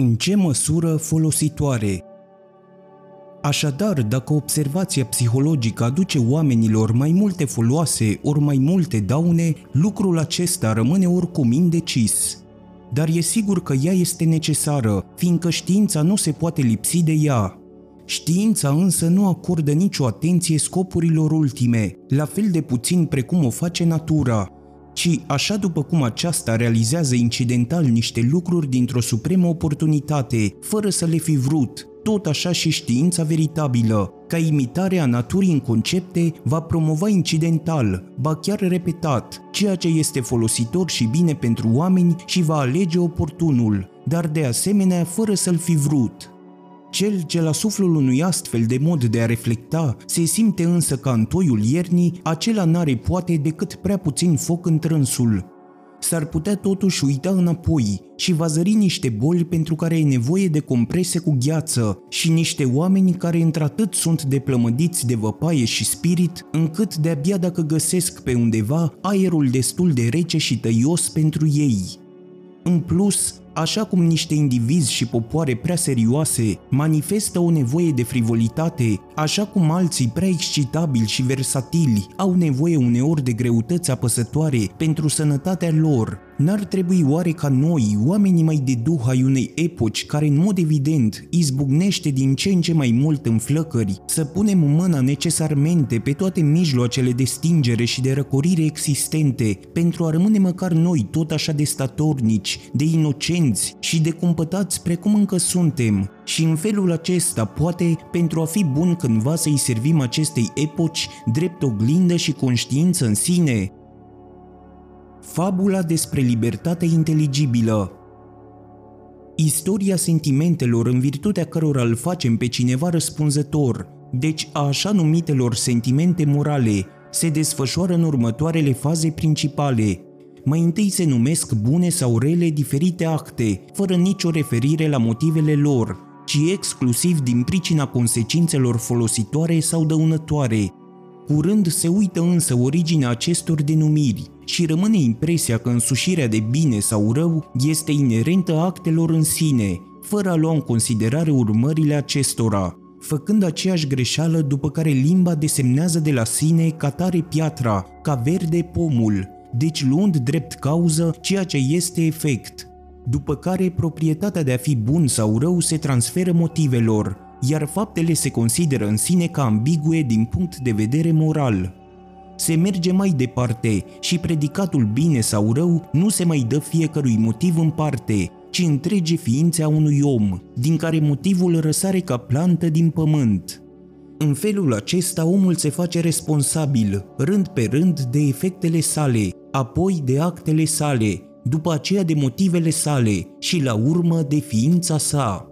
În ce măsură folositoare? Așadar, dacă observația psihologică aduce oamenilor mai multe foloase ori mai multe daune, lucrul acesta rămâne oricum indecis. Dar e sigur că ea este necesară, fiindcă știința nu se poate lipsi de ea. Știința însă nu acordă nicio atenție scopurilor ultime, la fel de puțin precum o face natura, ci așa după cum aceasta realizează incidental niște lucruri dintr-o supremă oportunitate, fără să le fi vrut, tot așa și știința veritabilă, ca imitare a naturii în concepte, va promova incidental, ba chiar repetat, ceea ce este folositor și bine pentru oameni și va alege oportunul, dar de asemenea fără să-l fi vrut. Cel ce la suflul unui astfel de mod de a reflecta se simte însă ca în toiul iernii, acela n-are poate decât prea puțin foc în trânsul. S-ar putea totuși uita înapoi și va zări niște boli pentru care e nevoie de comprese cu gheață și niște oameni care într-atât sunt deplămădiți de văpaie și spirit, încât de-abia dacă găsesc pe undeva aerul destul de rece și tăios pentru ei. În plus, așa cum niște indivizi și popoare prea serioase manifestă o nevoie de frivolitate, așa cum alții prea excitabili și versatili au nevoie uneori de greutăți apăsătoare pentru sănătatea lor, N-ar trebui oare ca noi, oamenii mai de duh ai unei epoci care în mod evident izbucnește din ce în ce mai mult în flăcări, să punem mâna necesarmente pe toate mijloacele de stingere și de răcorire existente pentru a rămâne măcar noi tot așa de statornici, de inocenți și de cumpătați precum încă suntem, și în felul acesta, poate, pentru a fi bun cândva să-i servim acestei epoci drept oglindă și conștiință în sine, Fabula despre libertatea inteligibilă Istoria sentimentelor în virtutea cărora îl facem pe cineva răspunzător, deci a așa numitelor sentimente morale, se desfășoară în următoarele faze principale. Mai întâi se numesc bune sau rele diferite acte, fără nicio referire la motivele lor, ci exclusiv din pricina consecințelor folositoare sau dăunătoare. Curând se uită însă originea acestor denumiri, și rămâne impresia că însușirea de bine sau rău este inerentă actelor în sine, fără a lua în considerare urmările acestora, făcând aceeași greșeală după care limba desemnează de la sine ca tare piatra, ca verde pomul, deci luând drept cauză ceea ce este efect, după care proprietatea de a fi bun sau rău se transferă motivelor, iar faptele se consideră în sine ca ambigue din punct de vedere moral se merge mai departe și predicatul bine sau rău nu se mai dă fiecărui motiv în parte, ci întrege ființe a unui om, din care motivul răsare ca plantă din pământ. În felul acesta omul se face responsabil, rând pe rând, de efectele sale, apoi de actele sale, după aceea de motivele sale și la urmă de ființa sa.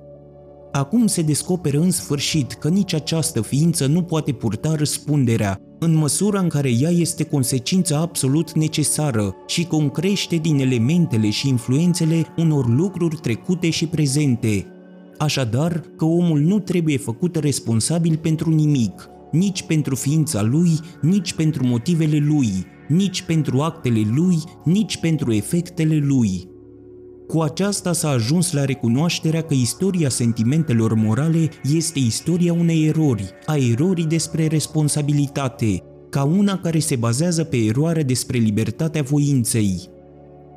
Acum se descoperă în sfârșit că nici această ființă nu poate purta răspunderea, în măsura în care ea este consecința absolut necesară și concrește din elementele și influențele unor lucruri trecute și prezente. Așadar, că omul nu trebuie făcut responsabil pentru nimic, nici pentru ființa lui, nici pentru motivele lui, nici pentru actele lui, nici pentru efectele lui. Cu aceasta s-a ajuns la recunoașterea că istoria sentimentelor morale este istoria unei erori, a erorii despre responsabilitate, ca una care se bazează pe eroare despre libertatea voinței.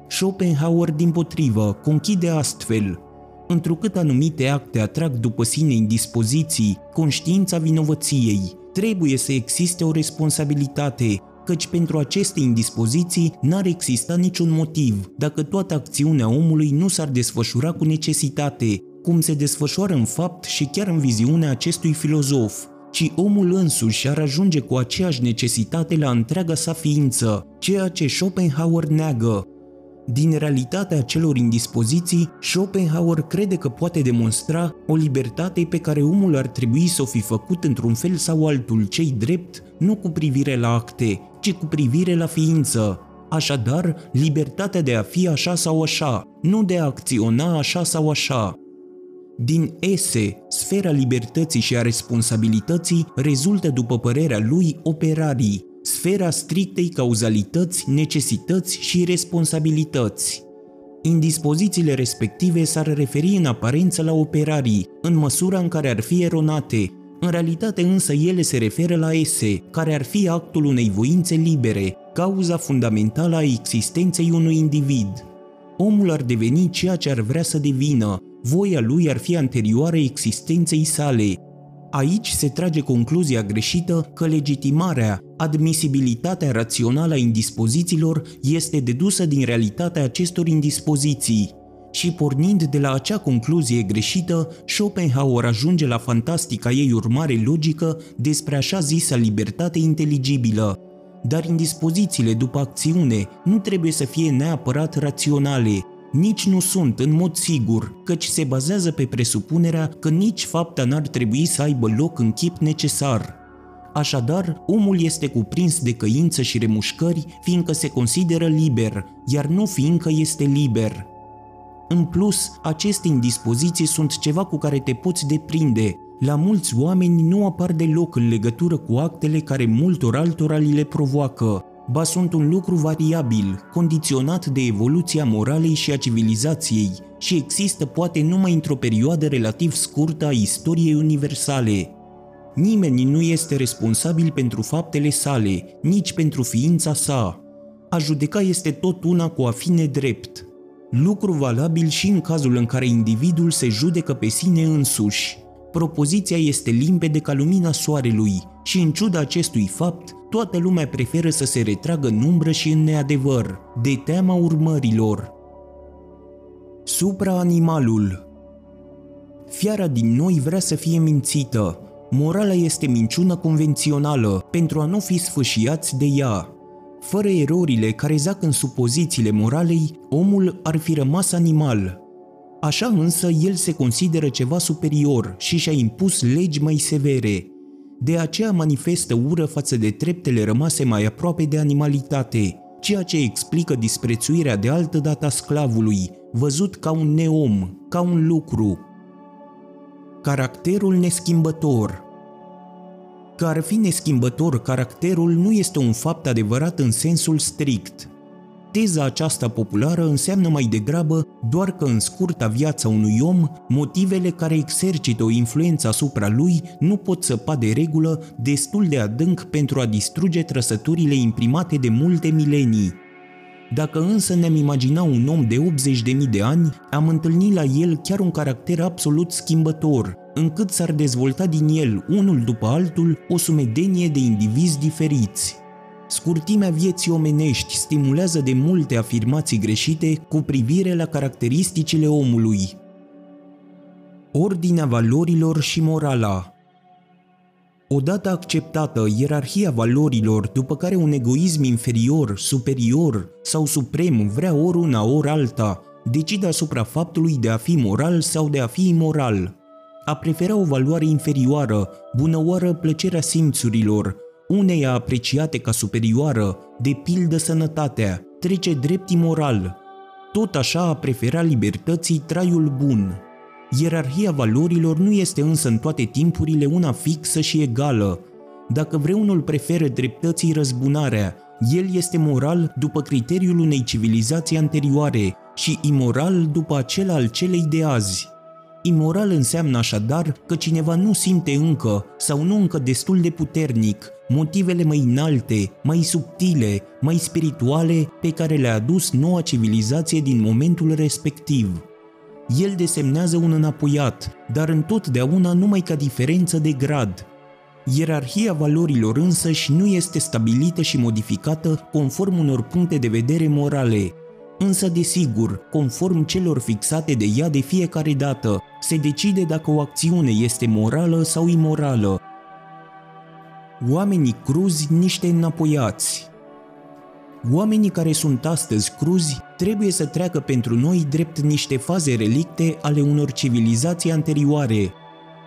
Schopenhauer, din potrivă, conchide astfel, întrucât anumite acte atrag după sine indispoziții, conștiința vinovăției, trebuie să existe o responsabilitate, căci pentru aceste indispoziții n-ar exista niciun motiv dacă toată acțiunea omului nu s-ar desfășura cu necesitate, cum se desfășoară în fapt și chiar în viziunea acestui filozof, ci omul însuși ar ajunge cu aceeași necesitate la întreaga sa ființă, ceea ce Schopenhauer neagă, din realitatea celor indispoziții, Schopenhauer crede că poate demonstra o libertate pe care omul ar trebui să o fi făcut într-un fel sau altul cei drept, nu cu privire la acte, ci cu privire la ființă. Așadar, libertatea de a fi așa sau așa, nu de a acționa așa sau așa. Din ese, sfera libertății și a responsabilității rezultă, după părerea lui, operarii, sfera strictei cauzalități, necesități și responsabilități. Indispozițiile respective s-ar referi în aparență la operarii, în măsura în care ar fi eronate, în realitate însă ele se referă la ese, care ar fi actul unei voințe libere, cauza fundamentală a existenței unui individ. Omul ar deveni ceea ce ar vrea să devină, voia lui ar fi anterioară existenței sale. Aici se trage concluzia greșită că legitimarea, admisibilitatea rațională a indispozițiilor este dedusă din realitatea acestor indispoziții. Și pornind de la acea concluzie greșită, Schopenhauer ajunge la fantastica ei urmare logică despre așa zisa libertate inteligibilă. Dar indispozițiile după acțiune nu trebuie să fie neapărat raționale, nici nu sunt în mod sigur, căci se bazează pe presupunerea că nici fapta n-ar trebui să aibă loc în chip necesar. Așadar, omul este cuprins de căință și remușcări fiindcă se consideră liber, iar nu fiindcă este liber. În plus, aceste indispoziții sunt ceva cu care te poți deprinde. La mulți oameni nu apar deloc în legătură cu actele care multor altora li le provoacă, ba sunt un lucru variabil, condiționat de evoluția moralei și a civilizației și există poate numai într-o perioadă relativ scurtă a istoriei universale. Nimeni nu este responsabil pentru faptele sale, nici pentru ființa sa. A judeca este tot una cu a fi nedrept. Lucru valabil și în cazul în care individul se judecă pe sine însuși. Propoziția este limpede ca lumina soarelui și în ciuda acestui fapt, toată lumea preferă să se retragă în umbră și în neadevăr, de teama urmărilor. Supra-animalul Fiara din noi vrea să fie mințită. Morala este minciună convențională, pentru a nu fi sfâșiați de ea. Fără erorile care zac în supozițiile moralei, omul ar fi rămas animal. Așa însă el se consideră ceva superior și și-a impus legi mai severe, de aceea manifestă ură față de treptele rămase mai aproape de animalitate, ceea ce explică disprețuirea de altă dată a sclavului, văzut ca un neom, ca un lucru. Caracterul neschimbător Că ar fi neschimbător caracterul nu este un fapt adevărat în sensul strict, Teza aceasta populară înseamnă mai degrabă doar că în scurta viața unui om, motivele care exercită o influență asupra lui nu pot săpa de regulă destul de adânc pentru a distruge trăsăturile imprimate de multe milenii. Dacă însă ne-am imagina un om de 80.000 de ani, am întâlnit la el chiar un caracter absolut schimbător, încât s-ar dezvolta din el, unul după altul, o sumedenie de indivizi diferiți. Scurtimea vieții omenești stimulează de multe afirmații greșite cu privire la caracteristicile omului. Ordinea valorilor și morala Odată acceptată ierarhia valorilor după care un egoism inferior, superior sau suprem vrea ori una, ori alta, decide asupra faptului de a fi moral sau de a fi imoral. A prefera o valoare inferioară, bunăoară plăcerea simțurilor, uneia apreciate ca superioară, de pildă sănătatea, trece drept imoral. Tot așa a prefera libertății traiul bun. Ierarhia valorilor nu este însă în toate timpurile una fixă și egală. Dacă vreunul preferă dreptății răzbunarea, el este moral după criteriul unei civilizații anterioare și imoral după acela al celei de azi. Imoral înseamnă așadar că cineva nu simte încă sau nu încă destul de puternic motivele mai înalte, mai subtile, mai spirituale pe care le-a adus noua civilizație din momentul respectiv. El desemnează un înapoiat, dar întotdeauna numai ca diferență de grad. Ierarhia valorilor însăși nu este stabilită și modificată conform unor puncte de vedere morale, însă desigur, conform celor fixate de ea de fiecare dată, se decide dacă o acțiune este morală sau imorală. Oamenii cruzi niște înapoiați Oamenii care sunt astăzi cruzi trebuie să treacă pentru noi drept niște faze relicte ale unor civilizații anterioare.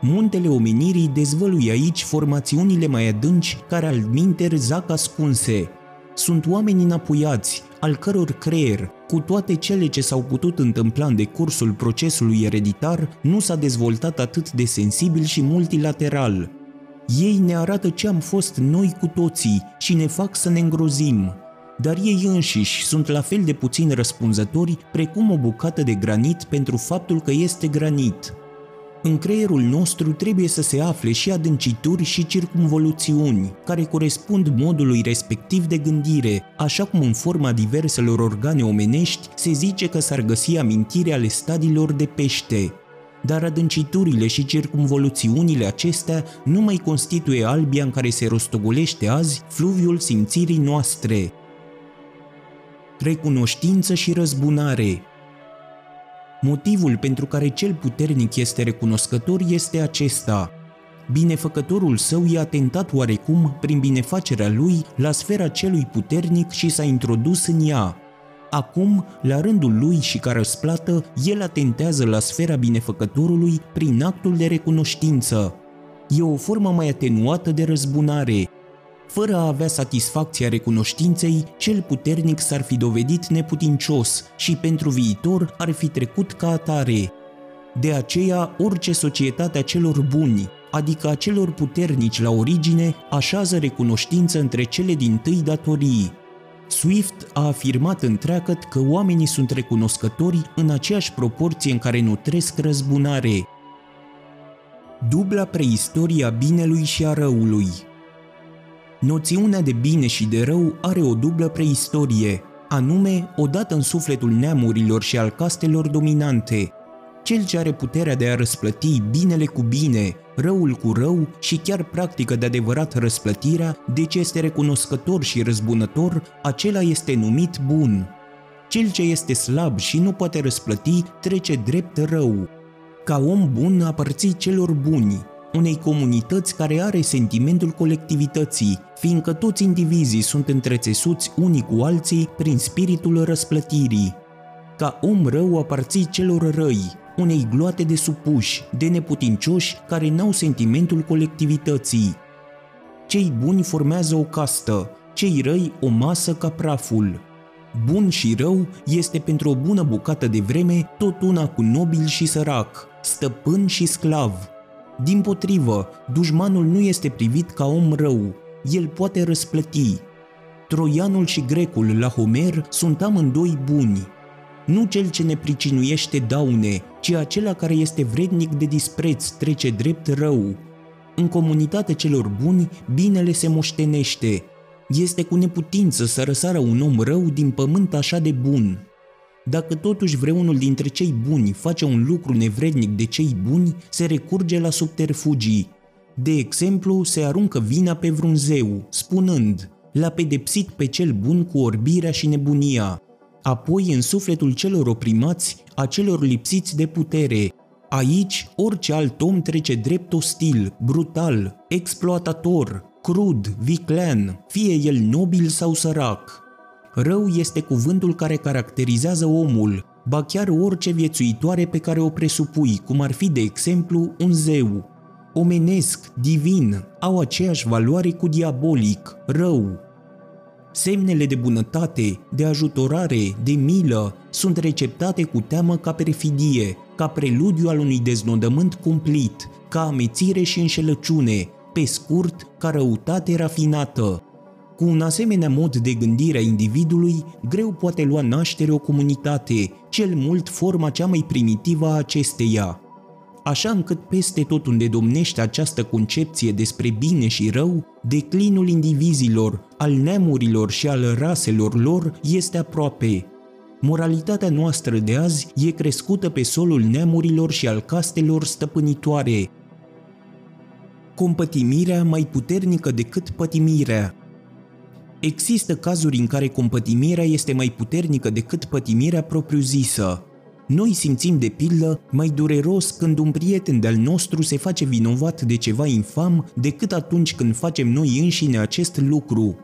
Muntele omenirii dezvăluie aici formațiunile mai adânci care al minter zac ascunse. Sunt oameni înapoiați, al căror creier, cu toate cele ce s-au putut întâmpla în decursul procesului ereditar, nu s-a dezvoltat atât de sensibil și multilateral. Ei ne arată ce am fost noi cu toții și ne fac să ne îngrozim. Dar ei înșiși sunt la fel de puțin răspunzători precum o bucată de granit pentru faptul că este granit. În creierul nostru trebuie să se afle și adâncituri și circumvoluțiuni, care corespund modului respectiv de gândire, așa cum în forma diverselor organe omenești se zice că s-ar găsi amintire ale stadiilor de pește. Dar adânciturile și circumvoluțiunile acestea nu mai constituie albia în care se rostogolește azi fluviul simțirii noastre. Recunoștință și răzbunare Motivul pentru care cel puternic este recunoscător este acesta. Binefăcătorul său i-a tentat oarecum, prin binefacerea lui, la sfera celui puternic și s-a introdus în ea. Acum, la rândul lui și ca răsplată, el atentează la sfera binefăcătorului prin actul de recunoștință. E o formă mai atenuată de răzbunare, fără a avea satisfacția recunoștinței, cel puternic s-ar fi dovedit neputincios și pentru viitor ar fi trecut ca atare. De aceea, orice societate a celor buni, adică a celor puternici la origine, așează recunoștință între cele din tâi datorii. Swift a afirmat întreagăt că oamenii sunt recunoscători în aceeași proporție în care nutresc răzbunare. Dubla preistoria binelui și a răului Noțiunea de bine și de rău are o dublă preistorie, anume odată în sufletul neamurilor și al castelor dominante. Cel ce are puterea de a răsplăti binele cu bine, răul cu rău și chiar practică de adevărat răsplătirea, deci este recunoscător și răzbunător, acela este numit bun. Cel ce este slab și nu poate răsplăti trece drept rău. Ca om bun aparții celor buni, unei comunități care are sentimentul colectivității, fiindcă toți indivizii sunt întrețesuți unii cu alții prin spiritul răsplătirii. Ca om rău aparții celor răi, unei gloate de supuși, de neputincioși care n-au sentimentul colectivității. Cei buni formează o castă, cei răi o masă ca praful. Bun și rău este pentru o bună bucată de vreme tot una cu nobil și sărac, stăpân și sclav, din potrivă, dușmanul nu este privit ca om rău, el poate răsplăti. Troianul și grecul la Homer sunt amândoi buni. Nu cel ce ne pricinuiește daune, ci acela care este vrednic de dispreț trece drept rău. În comunitatea celor buni, binele se moștenește. Este cu neputință să răsară un om rău din pământ așa de bun. Dacă totuși vreunul dintre cei buni face un lucru nevrednic de cei buni, se recurge la subterfugii. De exemplu, se aruncă vina pe vreun zeu, spunând, l-a pedepsit pe cel bun cu orbirea și nebunia. Apoi, în sufletul celor oprimați, a celor lipsiți de putere, Aici, orice alt om trece drept ostil, brutal, exploatator, crud, viclean, fie el nobil sau sărac. Rău este cuvântul care caracterizează omul, ba chiar orice viețuitoare pe care o presupui, cum ar fi, de exemplu, un zeu. Omenesc, divin, au aceeași valoare cu diabolic, rău. Semnele de bunătate, de ajutorare, de milă sunt receptate cu teamă ca perfidie, ca preludiu al unui deznodământ cumplit, ca amețire și înșelăciune, pe scurt, ca răutate rafinată, cu un asemenea mod de gândire a individului, greu poate lua naștere o comunitate, cel mult forma cea mai primitivă a acesteia. Așa încât peste tot unde domnește această concepție despre bine și rău, declinul indivizilor, al neamurilor și al raselor lor este aproape. Moralitatea noastră de azi e crescută pe solul neamurilor și al castelor stăpânitoare. Compătimirea mai puternică decât pătimirea, Există cazuri în care compătimirea este mai puternică decât pătimirea propriu-zisă. Noi simțim de pildă mai dureros când un prieten de-al nostru se face vinovat de ceva infam decât atunci când facem noi înșine acest lucru.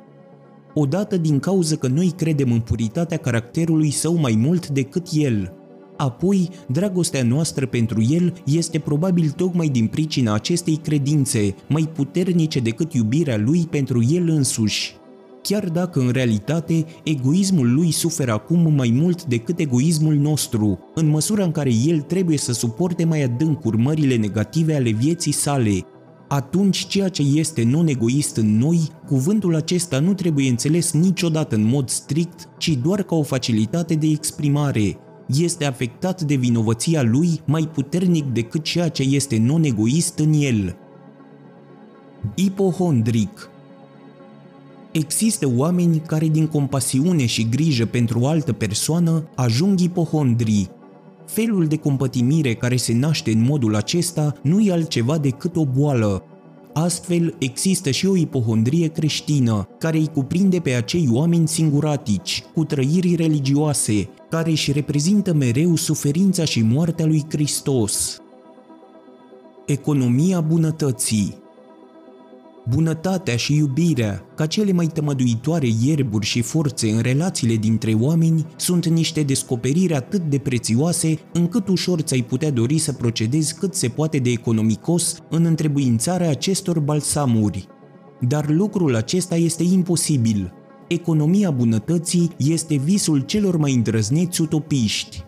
Odată din cauza că noi credem în puritatea caracterului său mai mult decât el. Apoi, dragostea noastră pentru el este probabil tocmai din pricina acestei credințe, mai puternice decât iubirea lui pentru el însuși chiar dacă în realitate egoismul lui suferă acum mai mult decât egoismul nostru, în măsura în care el trebuie să suporte mai adânc urmările negative ale vieții sale. atunci ceea ce este non-egoist în noi, cuvântul acesta nu trebuie înțeles niciodată în mod strict, ci doar ca o facilitate de exprimare. Este afectat de vinovăția lui mai puternic decât ceea ce este non-egoist în el. Ipohondric Există oameni care din compasiune și grijă pentru o altă persoană ajung ipohondrii. Felul de compătimire care se naște în modul acesta nu e altceva decât o boală. Astfel, există și o ipohondrie creștină, care îi cuprinde pe acei oameni singuratici, cu trăiri religioase, care își reprezintă mereu suferința și moartea lui Hristos. Economia bunătății Bunătatea și iubirea, ca cele mai tămăduitoare ierburi și forțe în relațiile dintre oameni, sunt niște descoperiri atât de prețioase încât ușor ți-ai putea dori să procedezi cât se poate de economicos în întrebuințarea acestor balsamuri. Dar lucrul acesta este imposibil. Economia bunătății este visul celor mai îndrăzneți utopiști.